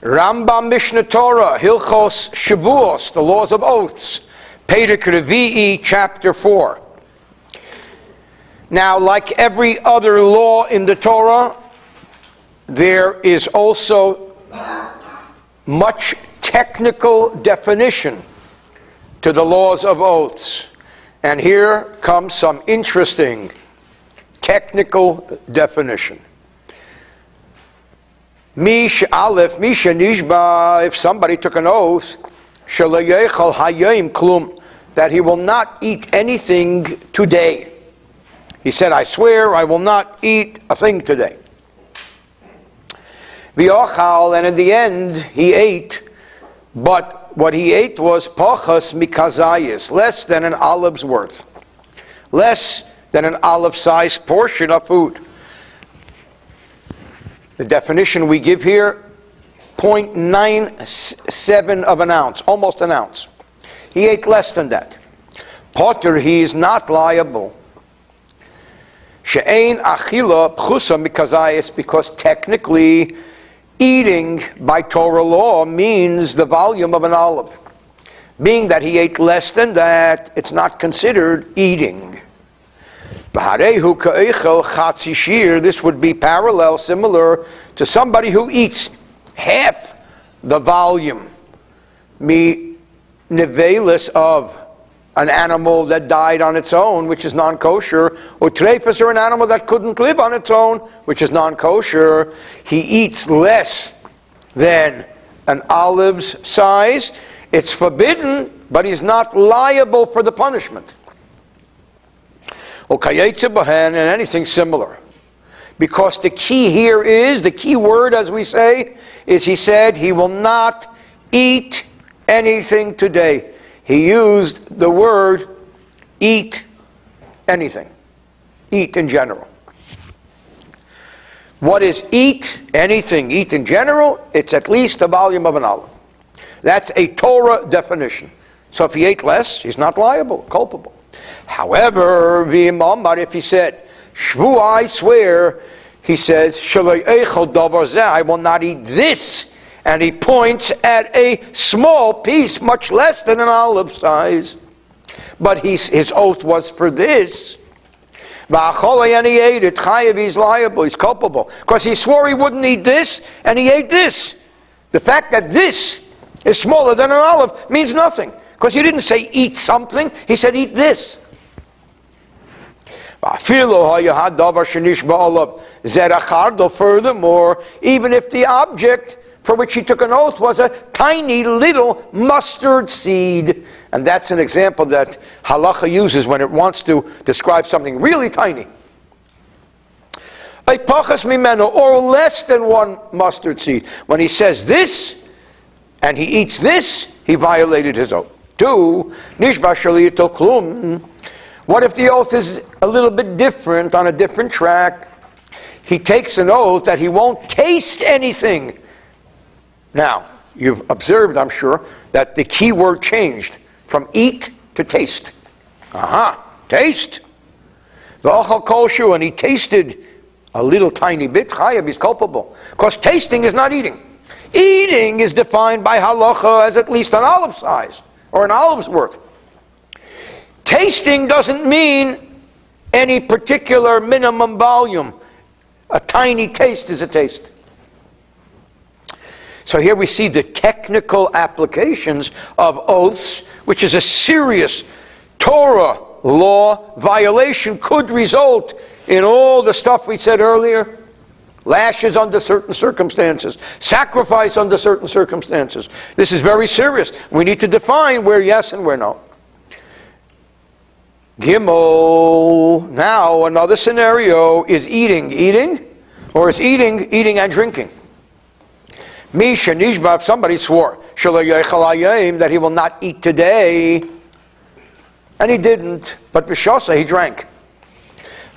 Rambam Mishnah Torah, Hilchos Shavuos, the laws of oaths, Perek Revi'i, chapter 4. Now, like every other law in the Torah, there is also much technical definition to the laws of oaths. And here comes some interesting technical definition. Mish Aleph, Misha Nishba, if somebody took an oath, hayim klum, that he will not eat anything today. He said, I swear I will not eat a thing today. V'ochal, and in the end he ate, but what he ate was pachas mikazayis, less than an olive's worth, less than an olive-sized portion of food. The definition we give here 0.97 of an ounce, almost an ounce. He ate less than that. Potter, he is not liable. She'ain achila pchusa mikazayis, because technically eating by Torah law means the volume of an olive. Being that he ate less than that, it's not considered eating. This would be parallel, similar to somebody who eats half the volume, me nevelis of an animal that died on its own, which is non-kosher, or trepus, or an animal that couldn't live on its own, which is non-kosher. He eats less than an olive's size. It's forbidden, but he's not liable for the punishment or and anything similar. Because the key here is, the key word, as we say, is he said he will not eat anything today. He used the word eat anything, eat in general. What is eat anything, eat in general? It's at least the volume of an olive. That's a Torah definition. So if he ate less, he's not liable, culpable. However, if he said, Shvu, I swear, he says, I will not eat this. And he points at a small piece, much less than an olive size. But his oath was for this. And he ate it. Chayav, he's liable, he's culpable. Because he swore he wouldn't eat this, and he ate this. The fact that this is smaller than an olive means nothing. Because he didn't say eat something, he said eat this. Furthermore, even if the object for which he took an oath was a tiny little mustard seed, and that's an example that halacha uses when it wants to describe something really tiny. Or less than one mustard seed. When he says this, and he eats this, he violated his oath. Two, nishba klum. What if the oath is a little bit different on a different track? He takes an oath that he won't taste anything. Now, you've observed, I'm sure, that the key word changed from eat to taste. Aha, taste. Koshu, and he tasted a little tiny bit. Chayav is culpable. Because tasting is not eating. Eating is defined by halacha as at least an olive size or an olive's worth. Tasting doesn't mean any particular minimum volume. A tiny taste is a taste. So here we see the technical applications of oaths, which is a serious Torah law violation, could result in all the stuff we said earlier lashes under certain circumstances, sacrifice under certain circumstances. This is very serious. We need to define where yes and where no. Gimel. Now, another scenario is eating. Eating? Or is eating, eating and drinking. Misha Nishba, somebody swore that he will not eat today. And he didn't. But Bishasa, he drank.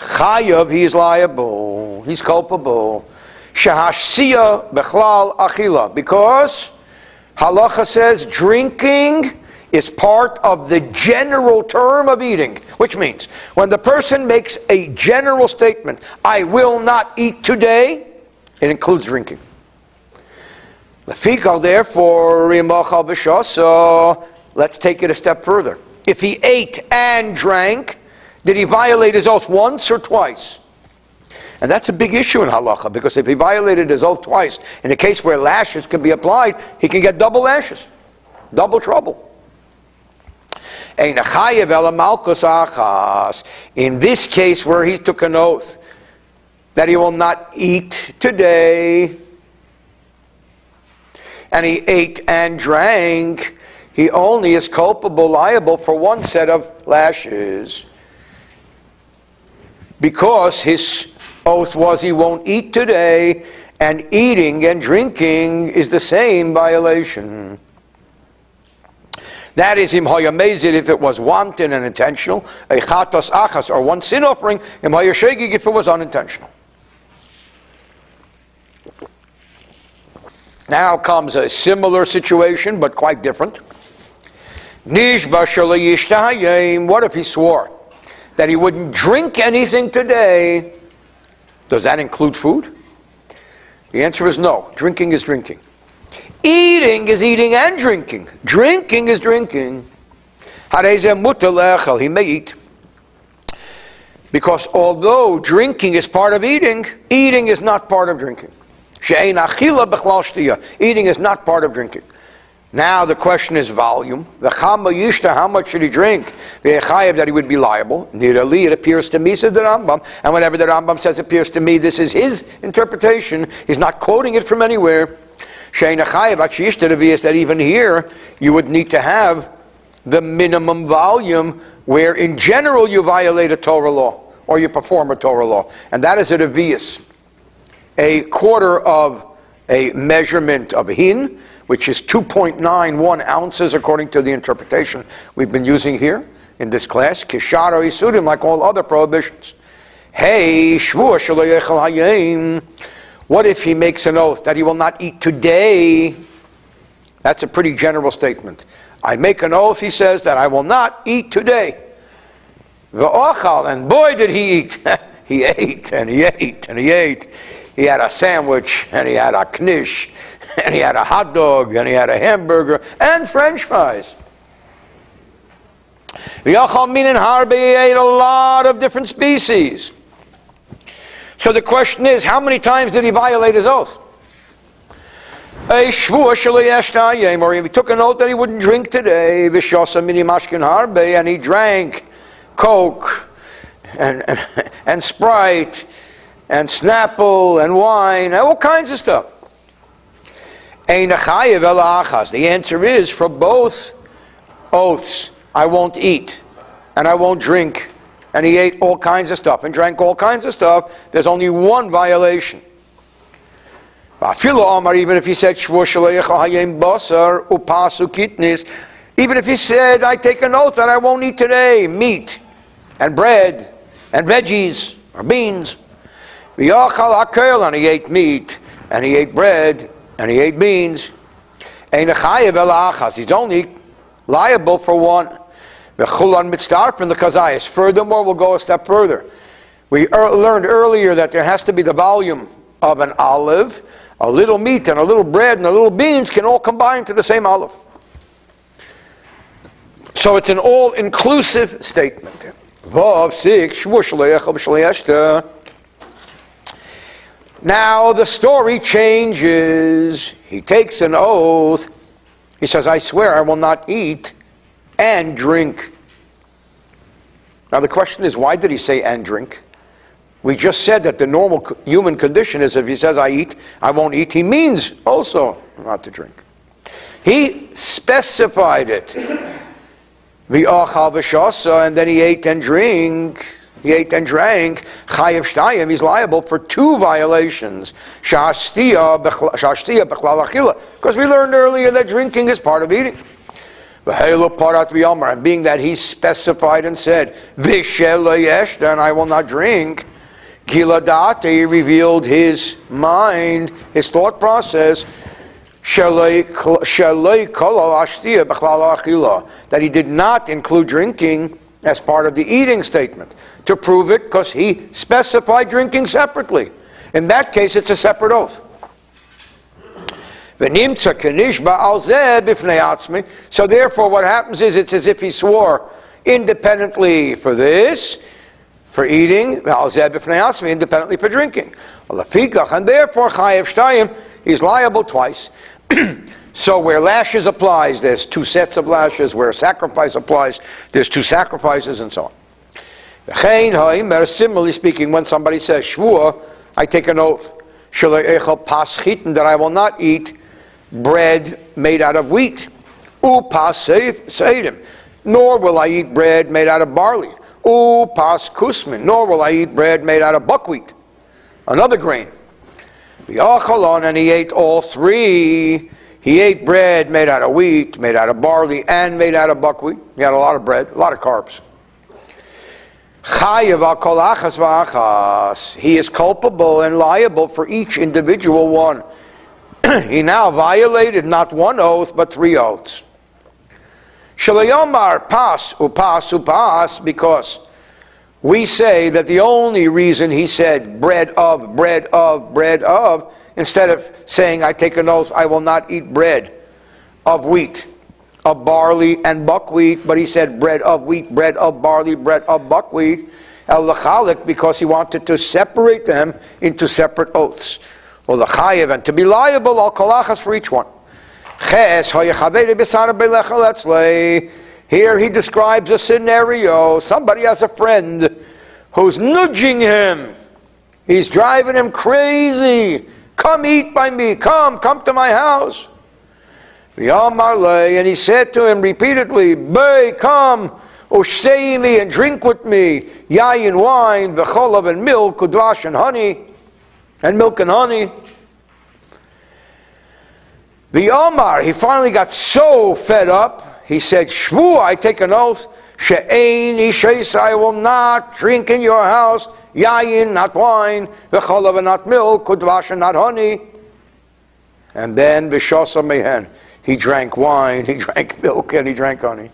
Chayav, he is liable. He's culpable. Shahashia bechlal achila. Because halacha says drinking is part of the general term of eating, which means when the person makes a general statement, I will not eat today, it includes drinking. Lefikal, therefore, b'shoso. Let's take it a step further. If he ate and drank, did he violate his oath once or twice? And that's a big issue in halacha because if he violated his oath twice, in a case where lashes can be applied, he can get double lashes, double trouble. In this case, where he took an oath that he will not eat today, and he ate and drank, he only is culpable, liable for one set of lashes. Because his oath was he won't eat today, and eating and drinking is the same violation. That is him hayamezid if it was wanton and intentional, a chatos achas or one sin offering, him hayashegig if it was unintentional. Now comes a similar situation, but quite different. What if he swore that he wouldn't drink anything today? Does that include food? The answer is no. Drinking is drinking. Eating is eating and drinking. Drinking is drinking. He may eat. Because although drinking is part of eating, eating is not part of drinking. Eating is not part of drinking. Now the question is volume. How much should he drink? That he would be liable. Nirali, it appears to me, says the Rambam. And whenever the Rambam says appears to me, this is his interpretation. He's not quoting it from anywhere. That even here you would need to have the minimum volume where in general you violate a Torah law or you perform a Torah law. And that is a revius. A quarter of a measurement of hin, which is 2.91 ounces according to the interpretation we've been using here in this class. Kishara isudim, like all other prohibitions. Hey, What if he makes an oath that he will not eat today? That's a pretty general statement. I make an oath, he says, that I will not eat today. V'ochal, and boy did he eat. he ate and he ate and he ate. He had a sandwich and he had a knish and he had a hot dog, and he had a hamburger, and french fries. Yachal Harbi ate a lot of different species. So the question is, how many times did he violate his oath? Or he took an oath that he wouldn't drink today, and he drank Coke and, and, and Sprite and Snapple and wine, and all kinds of stuff. The answer is for both oaths, I won't eat and I won't drink. And he ate all kinds of stuff and drank all kinds of stuff. There's only one violation. Even if he said, even if he said, I take an oath that I won't eat today meat and bread and veggies or beans. And he ate meat and he ate bread and he ate beans. He's only liable for one. Furthermore, we'll go a step further. We er- learned earlier that there has to be the volume of an olive, a little meat and a little bread and a little beans can all combine to the same olive. So it's an all-inclusive statement. Now the story changes. He takes an oath. He says, I swear I will not eat and drink. Now the question is, why did he say and drink? We just said that the normal human condition is if he says, I eat, I won't eat, he means also not to drink. He specified it. The and then he ate and drank he ate and drank, chayiv shtayim, he's liable for two violations. Shashtiya bechlal achila. Because we learned earlier that drinking is part of eating. And being that he specified and said, then I will not drink. Kiladate, he revealed his mind, his thought process, that he did not include drinking as part of the eating statement to prove it because he specified drinking separately. In that case, it's a separate oath. So therefore, what happens is it's as if he swore independently for this, for eating, independently for drinking. And therefore he's liable twice. so where lashes applies, there's two sets of lashes. Where sacrifice applies, there's two sacrifices, and so on. Similarly speaking, when somebody says shvua, I take an oath that I will not eat bread made out of wheat. Nor will I eat bread made out of barley. Nor will I eat bread made out of buckwheat. Another grain. And he ate all three. He ate bread made out of wheat, made out of barley, and made out of buckwheat. He had a lot of bread, a lot of carbs. He is culpable and liable for each individual one. he now violated not one oath, but three oaths. Shalayomar pas upas upas, because we say that the only reason he said bread of, bread of, bread of, instead of saying, I take an oath, I will not eat bread of wheat, of barley and buckwheat, but he said bread of wheat, bread of barley, bread of buckwheat, el lachalik, because he wanted to separate them into separate oaths. Or lachayev, and to be liable, al kolachas for each one. Here he describes a scenario. Somebody has a friend who's nudging him. He's driving him crazy. Come eat by me. Come, come to my house. And he said to him repeatedly, Bay, come, oh, me and drink with me, yayin wine, v'cholav and milk, udvash and honey, and milk and honey. The Omar, he finally got so fed up, he said, Shvu, I take an oath, she'ein ishes, I will not drink in your house, yayin, not wine, v'cholav, not milk, udvash, not honey. And then, v'shosa mehen, he drank wine, he drank milk, and he drank honey.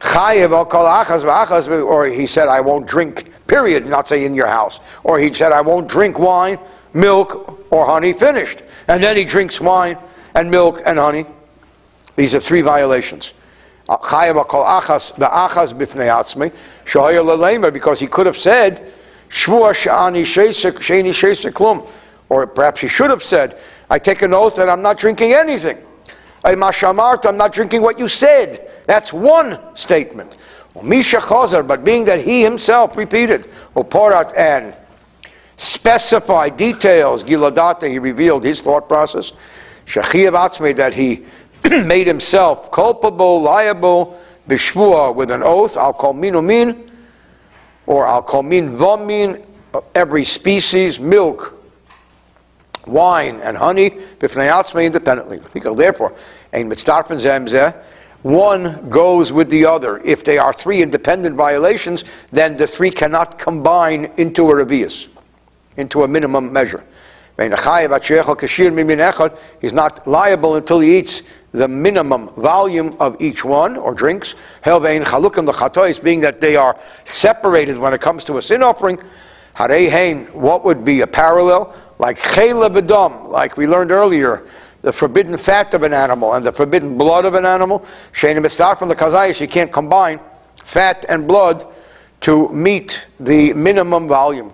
Chayev Or he said, I won't drink, period, not say in your house. Or he said, I won't drink wine, milk, or honey, finished. And then he drinks wine and milk and honey. These are three violations. Because he could have said, or perhaps he should have said, I take an oath that I'm not drinking anything. I'm not drinking what you said. That's one statement. Misha Chazar, but being that he himself repeated, Uporat and specified details, Giladata, he revealed his thought process. Shachiyav that he made himself culpable, liable, bishvua, with an oath, I'll call minumin, or call min vamin, every species, milk, wine, and honey, bifnei atzmi, independently. Therefore, ein mitzdarfen zemzeh, one goes with the other. If they are three independent violations, then the three cannot combine into a revius, into a minimum measure. He's not liable until he eats the minimum volume of each one or drinks. Being that they are separated when it comes to a sin offering. What would be a parallel? Like bedam, like we learned earlier, the forbidden fat of an animal and the forbidden blood of an animal. Shainim start from the kazayas, you can't combine fat and blood to meet the minimum volume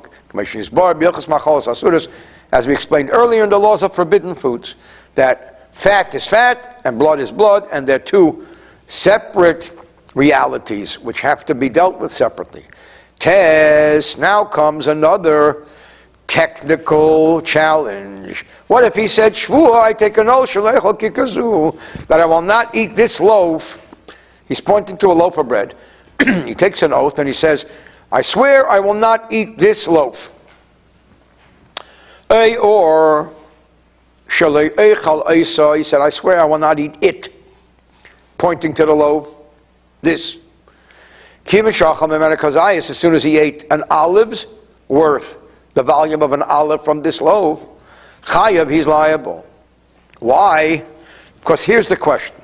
as we explained earlier in the laws of forbidden foods, that fat is fat and blood is blood, and they're two separate realities which have to be dealt with separately. Test, now comes another technical challenge. What if he said, Shvuah, I take an oath, that I will not eat this loaf? He's pointing to a loaf of bread. he takes an oath and he says, I swear I will not eat this loaf. A or Shalay Echal Asa, he said, I swear I will not eat it, pointing to the loaf. This. As soon as he ate an olive's worth, the volume of an olive from this loaf, chayav, he's liable. Why? Because here's the question.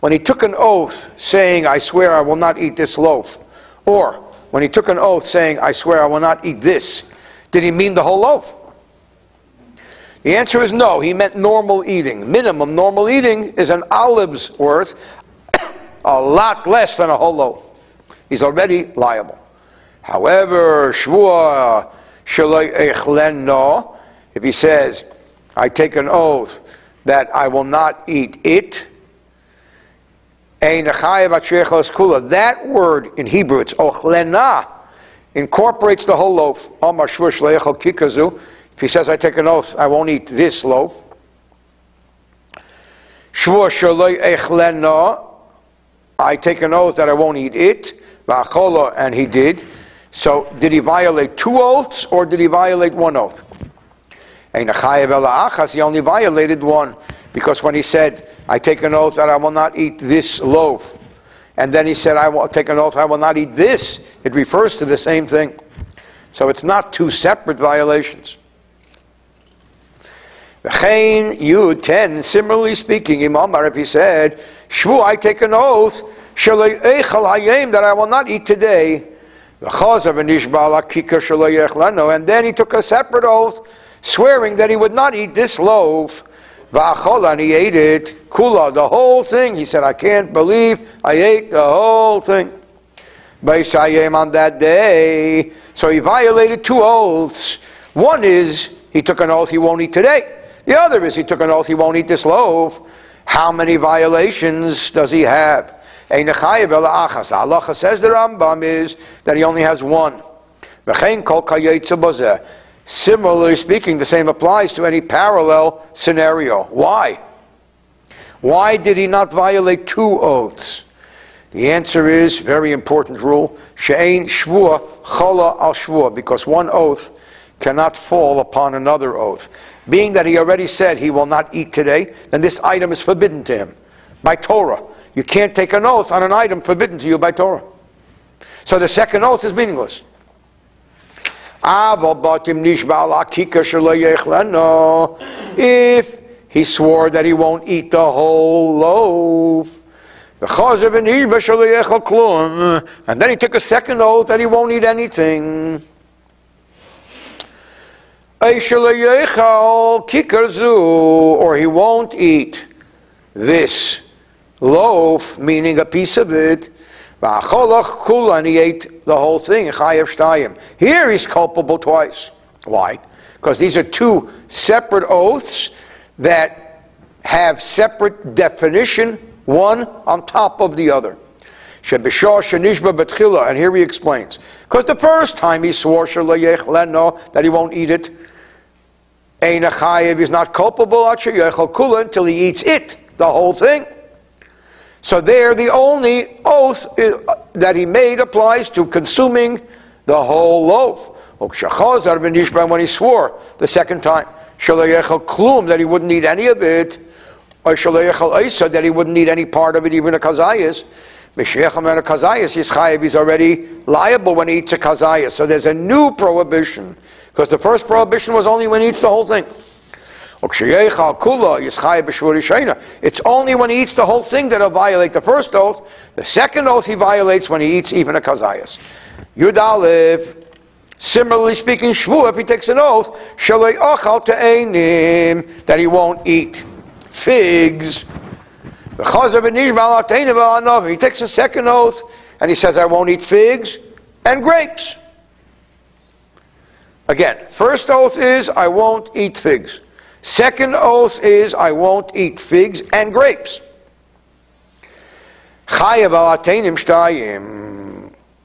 When he took an oath saying, I swear I will not eat this loaf, or when he took an oath saying, I swear I will not eat this, did he mean the whole loaf? The answer is no. He meant normal eating. Minimum normal eating is an olive's worth, a lot less than a whole loaf. He's already liable. However, shvua echleno, if he says, I take an oath that I will not eat it, that word in Hebrew, it's ochlena, incorporates the whole loaf. If he says, I take an oath, I won't eat this loaf. I take an oath that I won't eat it. And he did. So, did he violate two oaths or did he violate one oath? He only violated one because when he said, I take an oath that I will not eat this loaf, and then he said, I will take an oath I will not eat this, it refers to the same thing. So it's not two separate violations. Yud 10, similarly speaking, Imam if he said, Shvu, I take an oath, that I will not eat today. And then he took a separate oath, swearing that he would not eat this loaf. And he ate it, kula, the whole thing. He said, I can't believe I ate the whole thing. on that day. So he violated two oaths. One is he took an oath he won't eat today. The other is he took an oath he won't eat this loaf. How many violations does he have? Allah says the Rambam is that he only has one. Similarly speaking, the same applies to any parallel scenario. Why? Why did he not violate two oaths? The answer is very important rule: she'ein shvua al shvua, because one oath cannot fall upon another oath. Being that he already said he will not eat today, then this item is forbidden to him by Torah. You can't take an oath on an item forbidden to you by Torah. So the second oath is meaningless. If he swore that he won't eat the whole loaf, and then he took a second oath that he won't eat anything. Or he won't eat this loaf, meaning a piece of it, and he ate the whole thing, Here he's culpable twice. Why? Because these are two separate oaths that have separate definition, one on top of the other. And here he explains. Because the first time he swore that he won't eat it, he's not culpable until he eats it, the whole thing. So there, the only oath uh, that he made applies to consuming the whole loaf. When he swore the second time, that he wouldn't eat any of it, or that he wouldn't eat any part of it, even a kazayas. He's already liable when he eats a kazayas. So there's a new prohibition, because the first prohibition was only when he eats the whole thing. It's only when he eats the whole thing that he'll violate the first oath. The second oath he violates when he eats even a kazayas. Yudalev. Similarly speaking, Shvu, if he takes an oath, that he won't eat figs. He takes a second oath and he says, I won't eat figs and grapes. Again, first oath is, I won't eat figs. Second oath is, I won't eat figs and grapes.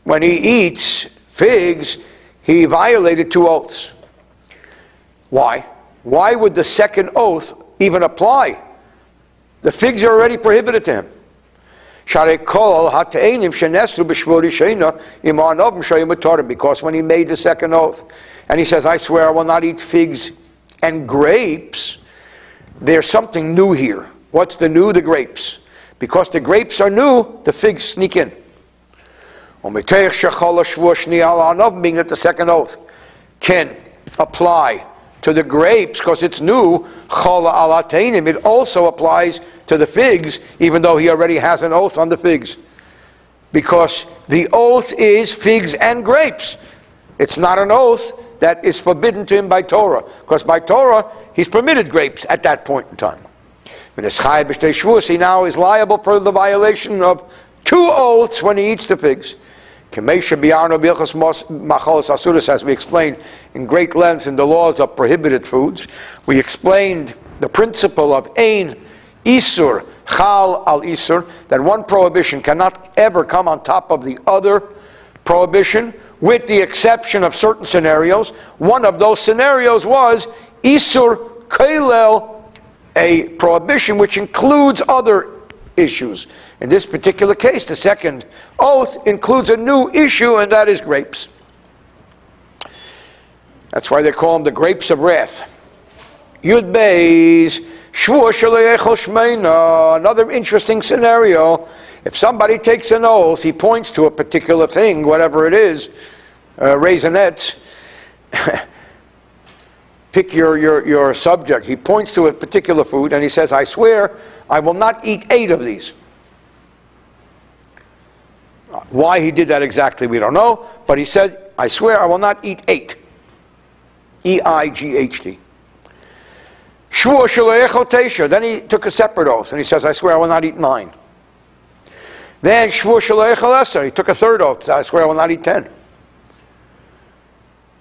When he eats figs, he violated two oaths. Why? Why would the second oath even apply? The figs are already prohibited to him. Because when he made the second oath, and he says, I swear I will not eat figs and grapes, there's something new here. What's the new? The grapes. Because the grapes are new, the figs sneak in. Being that the second oath can apply to the grapes because it's new, it also applies to the figs, even though he already has an oath on the figs. Because the oath is figs and grapes. It's not an oath that is forbidden to him by Torah. Because by Torah, he's permitted grapes at that point in time. He now is liable for the violation of two oaths when he eats the figs. As we explained in great length in the laws of prohibited foods, we explained the principle of ein isur chal al isur, that one prohibition cannot ever come on top of the other prohibition, with the exception of certain scenarios. One of those scenarios was isur kailel, a prohibition which includes other issues. In this particular case, the second oath includes a new issue, and that is grapes. That's why they call them the grapes of wrath. Yud Beis, Another interesting scenario. If somebody takes an oath, he points to a particular thing, whatever it is, uh, raisinets. Pick your, your, your subject. He points to a particular food and he says, I swear I will not eat eight of these. Why he did that exactly, we don't know, but he said, I swear I will not eat eight. E I G H T. Then he took a separate oath and he says, I swear I will not eat nine. Then he took a third oath, I swear I will not eat ten.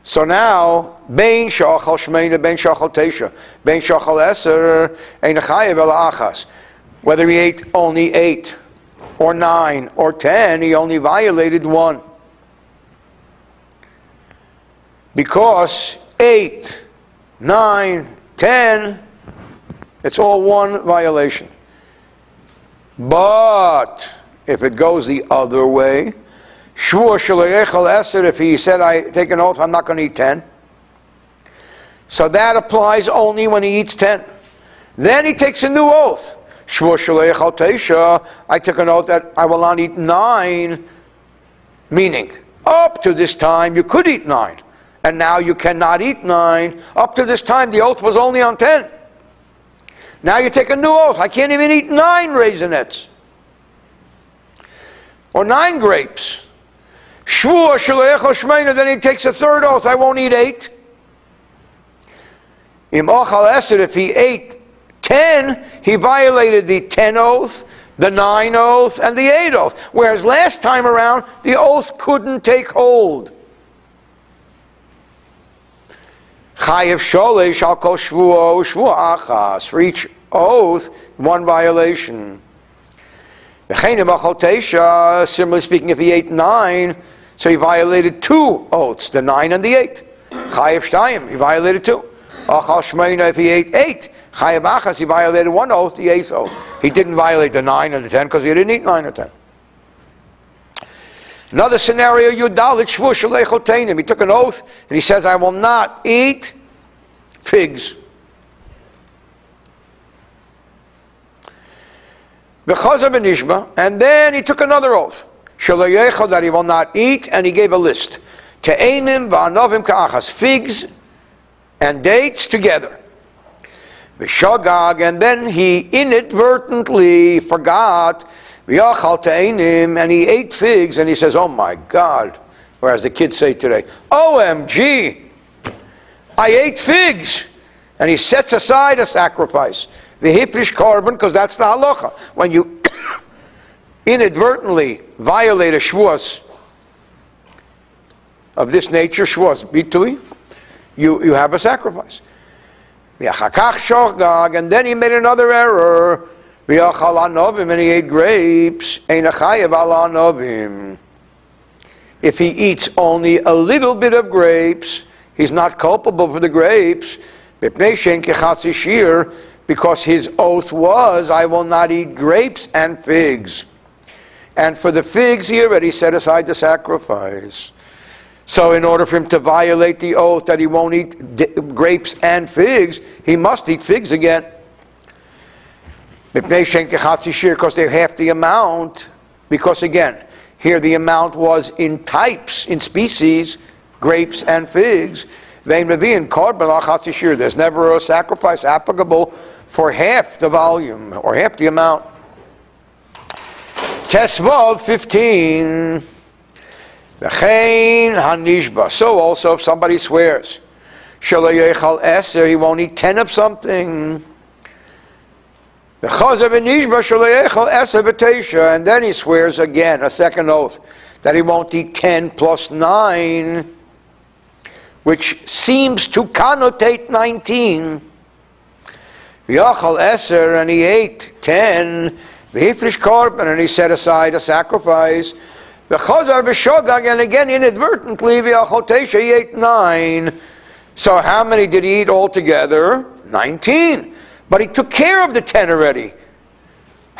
So now, Bein Shachal Shmeina, Bein Shachal Tesha, Bein Shachal Eser, Ein Achas. Whether he ate only eight, or nine, or ten, he only violated one. Because eight, nine, ten, it's all one violation. But if it goes the other way, if he said, I take an oath, I'm not going to eat ten. So that applies only when he eats ten. Then he takes a new oath. I took an oath that I will not eat nine. Meaning, up to this time you could eat nine. And now you cannot eat nine. Up to this time the oath was only on ten. Now you take a new oath. I can't even eat nine raisinets. Or nine grapes. Then he takes a third oath, I won't eat eight. If he ate ten, he violated the ten oath, the nine oath, and the eight oath. Whereas last time around, the oath couldn't take hold. Chayev sholesh al kol shvuo achas. For each oath, one violation. Similarly speaking, if he ate nine, so he violated two oaths, the nine and the eight. Chayev shtayim, he violated two. Achal shmeina, if he ate eight, chayev achas, he violated one oath, the eighth oath. He didn't violate the nine and the ten because he didn't eat nine or ten. Another scenario, Yudalit Shvush He took an oath and he says, I will not eat figs. And then he took another oath that he will not eat, and he gave a list. Te'enim va'anovim ka'achas, figs and dates together. V'shagag, and then he inadvertently forgot and he ate figs, and he says, oh my God, or as the kids say today, OMG, I ate figs. And he sets aside a sacrifice. The hippish korban, because that's the halacha. When you inadvertently violate a shvuas of this nature, shvuas bitui, you, you have a sacrifice. And then he made another error. And he ate grapes. If he eats only a little bit of grapes, he's not culpable for the grapes. Because his oath was, I will not eat grapes and figs. And for the figs, he already set aside the sacrifice. So, in order for him to violate the oath that he won't eat grapes and figs, he must eat figs again. Because they're half the amount. Because again, here the amount was in types, in species, grapes and figs. There's never a sacrifice applicable for half the volume or half the amount. Tesvav 15. Hanishba. So also, if somebody swears, shelo yechal eser, he won't eat ten of something. And then he swears again, a second oath, that he won't eat ten plus nine, which seems to connotate nineteen. V'yachal eser, and he ate ten. V'hifrish korban, and he set aside a sacrifice. The Chazar b'shogag, and again inadvertently, v'achotesha, he ate nine. So how many did he eat altogether? Nineteen. But he took care of the ten already.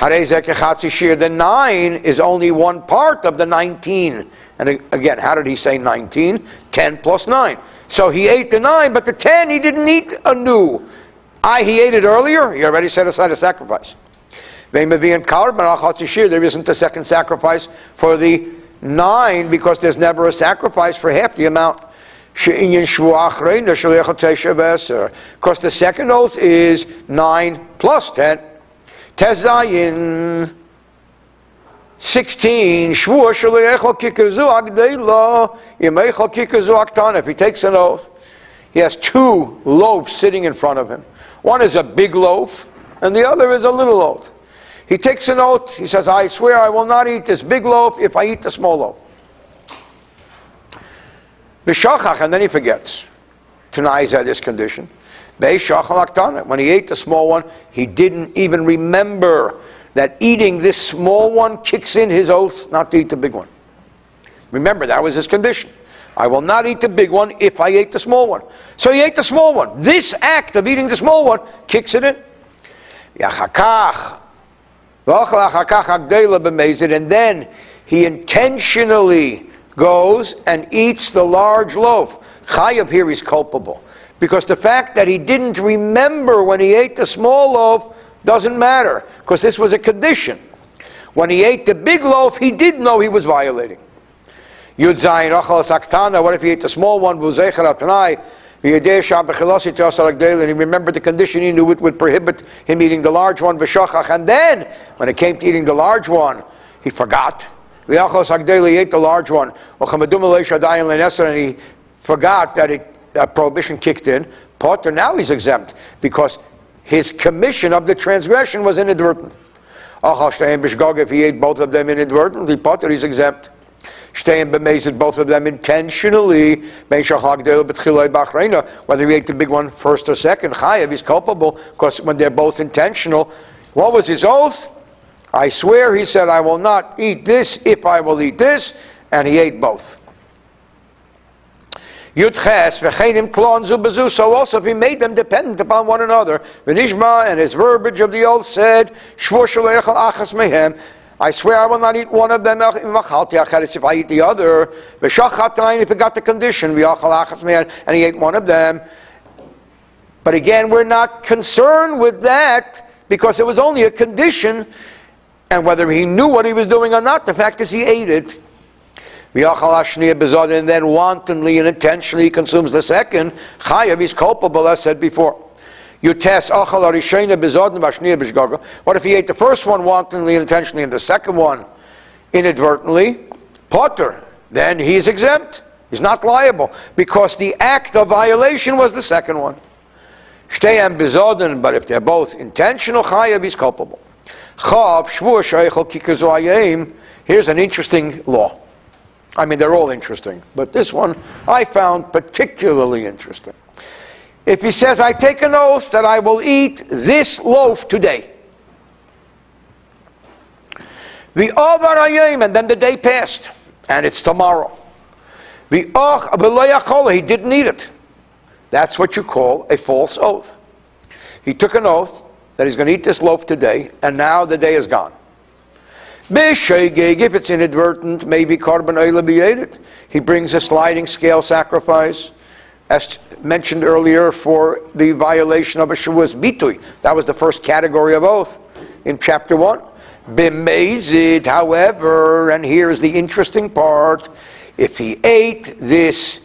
The nine is only one part of the 19. And again, how did he say 19? 10 plus 9. So he ate the 9, but the 10 he didn't eat anew. I, he ate it earlier, he already set aside a sacrifice. There isn't a second sacrifice for the nine because there's never a sacrifice for half the amount. Because the second oath is nine plus ten. Tezayin. 16, if he takes an oath, he has two loaves sitting in front of him. One is a big loaf, and the other is a little loaf. He takes an oath. He says, I swear I will not eat this big loaf if I eat the small loaf. B'shachach, and then he forgets. Tanai had this condition. When he ate the small one, he didn't even remember that eating this small one kicks in his oath not to eat the big one. Remember, that was his condition. I will not eat the big one if I ate the small one. So he ate the small one. This act of eating the small one kicks it in. And then he intentionally goes and eats the large loaf. Chayav here is culpable. Because the fact that he didn't remember when he ate the small loaf doesn't matter, because this was a condition. When he ate the big loaf, he did know he was violating. Yud Zayin Aktana, what if he ate the small one, and he remembered the condition he knew it would prohibit him eating the large one, and then, when it came to eating the large one, he forgot. He ate the large one, and he forgot that it, a prohibition kicked in. Potter, now he's exempt, because his commission of the transgression was inadvertent. If he ate both of them inadvertently, Potter, he's exempt. Staying bemazed, both of them intentionally. Whether he ate the big one first or second, Chayav is culpable because when they're both intentional. What was his oath? I swear, he said, I will not eat this if I will eat this, and he ate both. So also, if he made them dependent upon one another, Vinishma and his verbiage of the oath said, I swear I will not eat one of them if I eat the other. If he got the condition, and he ate one of them. But again, we're not concerned with that because it was only a condition, and whether he knew what he was doing or not, the fact is he ate it. And then wantonly and intentionally consumes the second. Chayav is culpable, as said before. You test oh, What if he ate the first one wantonly and intentionally and the second one inadvertently? Potter. Then he's exempt. He's not liable because the act of violation was the second one. Shteyam bezodin, but if they're both intentional, chayav is culpable. Here's an interesting law. I mean, they're all interesting, but this one I found particularly interesting. If he says, I take an oath that I will eat this loaf today. The Avarayim, and then the day passed, and it's tomorrow. The he didn't eat it. That's what you call a false oath. He took an oath that he's going to eat this loaf today, and now the day is gone. If it's inadvertent, maybe carbon oil be it. He brings a sliding scale sacrifice as mentioned earlier, for the violation of a Shavuos bitui. That was the first category of oath in chapter 1. Bemazid, however, and here's the interesting part, if he ate this,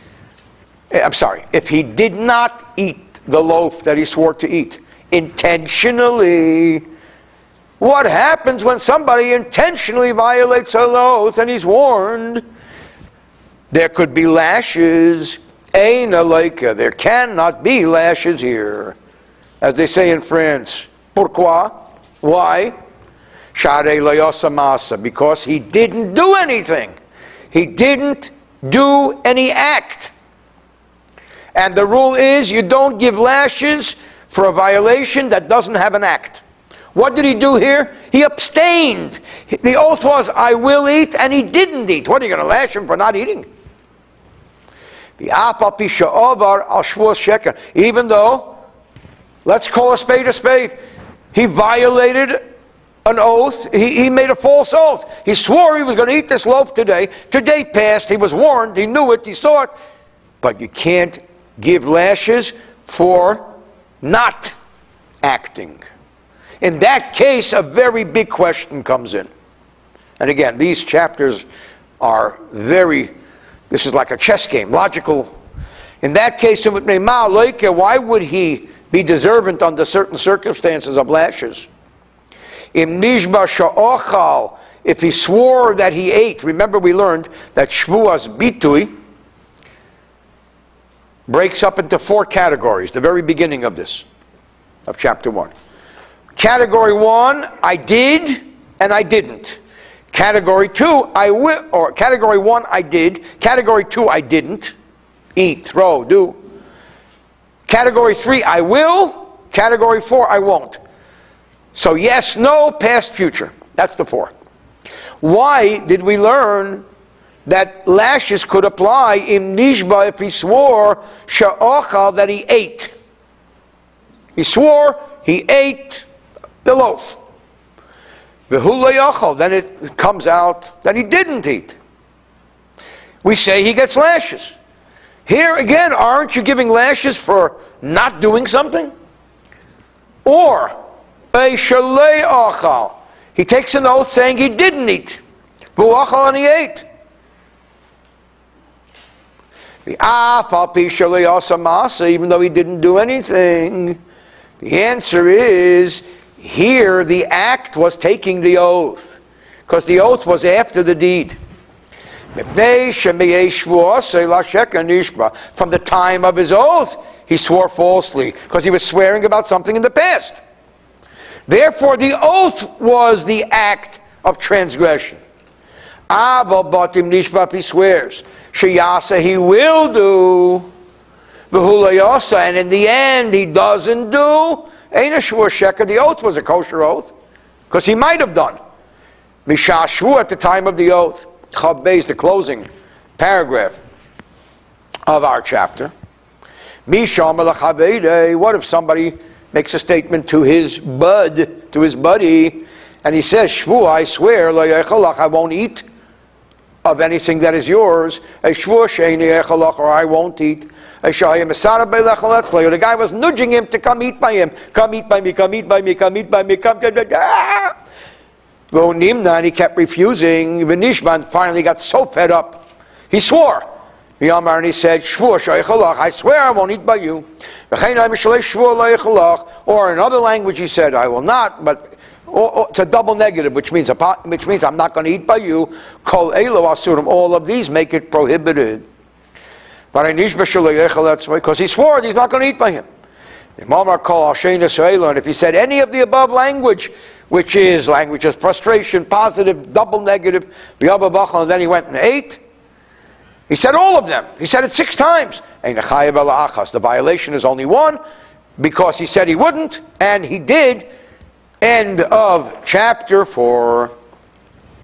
eh, I'm sorry, if he did not eat the loaf that he swore to eat intentionally, what happens when somebody intentionally violates an oath and he's warned? there could be lashes. Ein aleika. There cannot be lashes here. As they say in France. Pourquoi? Why? Share masa. Because he didn't do anything. He didn't do any act. And the rule is you don't give lashes for a violation that doesn't have an act. What did he do here? He abstained. The oath was, I will eat, and he didn't eat. What are you going to lash him for not eating? Even though, let's call a spade a spade, he violated an oath. He, he made a false oath. He swore he was going to eat this loaf today. Today passed. He was warned. He knew it. He saw it. But you can't give lashes for not acting. In that case, a very big question comes in. And again, these chapters are very, this is like a chess game, logical. In that case, why would he be deserving under certain circumstances of lashes? In Nishba Sha'ochal, if he swore that he ate, remember we learned that Shvuas Bitui breaks up into four categories, the very beginning of this, of chapter 1. Category 1, I did and I didn't. Category 2, I will, or category 1, I did. Category 2, I didn't. Eat, throw, do. Category 3, I will. Category 4, I won't. So yes, no, past, future. That's the four. Why did we learn that lashes could apply in Nishba if he swore sha'achal that he ate? He swore he ate the loaf. Then it comes out that he didn't eat. We say he gets lashes. Here again, aren't you giving lashes for not doing something? Or a shalei achal. He takes an oath saying he didn't eat. V'achal and he ate. Even though he didn't do anything, the answer is here the act was taking the oath, because the oath was after the deed. From the time of his oath, he swore falsely, because he was swearing about something in the past. Therefore, the oath was the act of transgression. Abba batim nishbap, he swears. Sheyasa, he will do. And in the end, he doesn't do. A sheker. The oath was a kosher oath, because he might have done. Mishashvu at the time of the oath. Chav is the closing paragraph of our chapter. Misham What if somebody makes a statement to his bud, to his buddy, and he says, Shvu, I swear, I won't eat of anything that is yours. A shvu or I won't eat. A The guy was nudging him to come eat by him. Come eat by me, come eat by me, come eat by me, come. Ah! And he kept refusing. Nishman finally got so fed up. He swore. And he said, I swear I won't eat by you. Or in other language he said, I will not, but or, or, it's a double negative, which means which means I'm not going to eat by you. Kol elo asurim. All of these make it prohibited. Because he swore he's not going to eat by him. And if he said any of the above language, which is language of frustration, positive, double negative, and then he went and ate, he said all of them. He said it six times. The violation is only one because he said he wouldn't, and he did. End of chapter 4.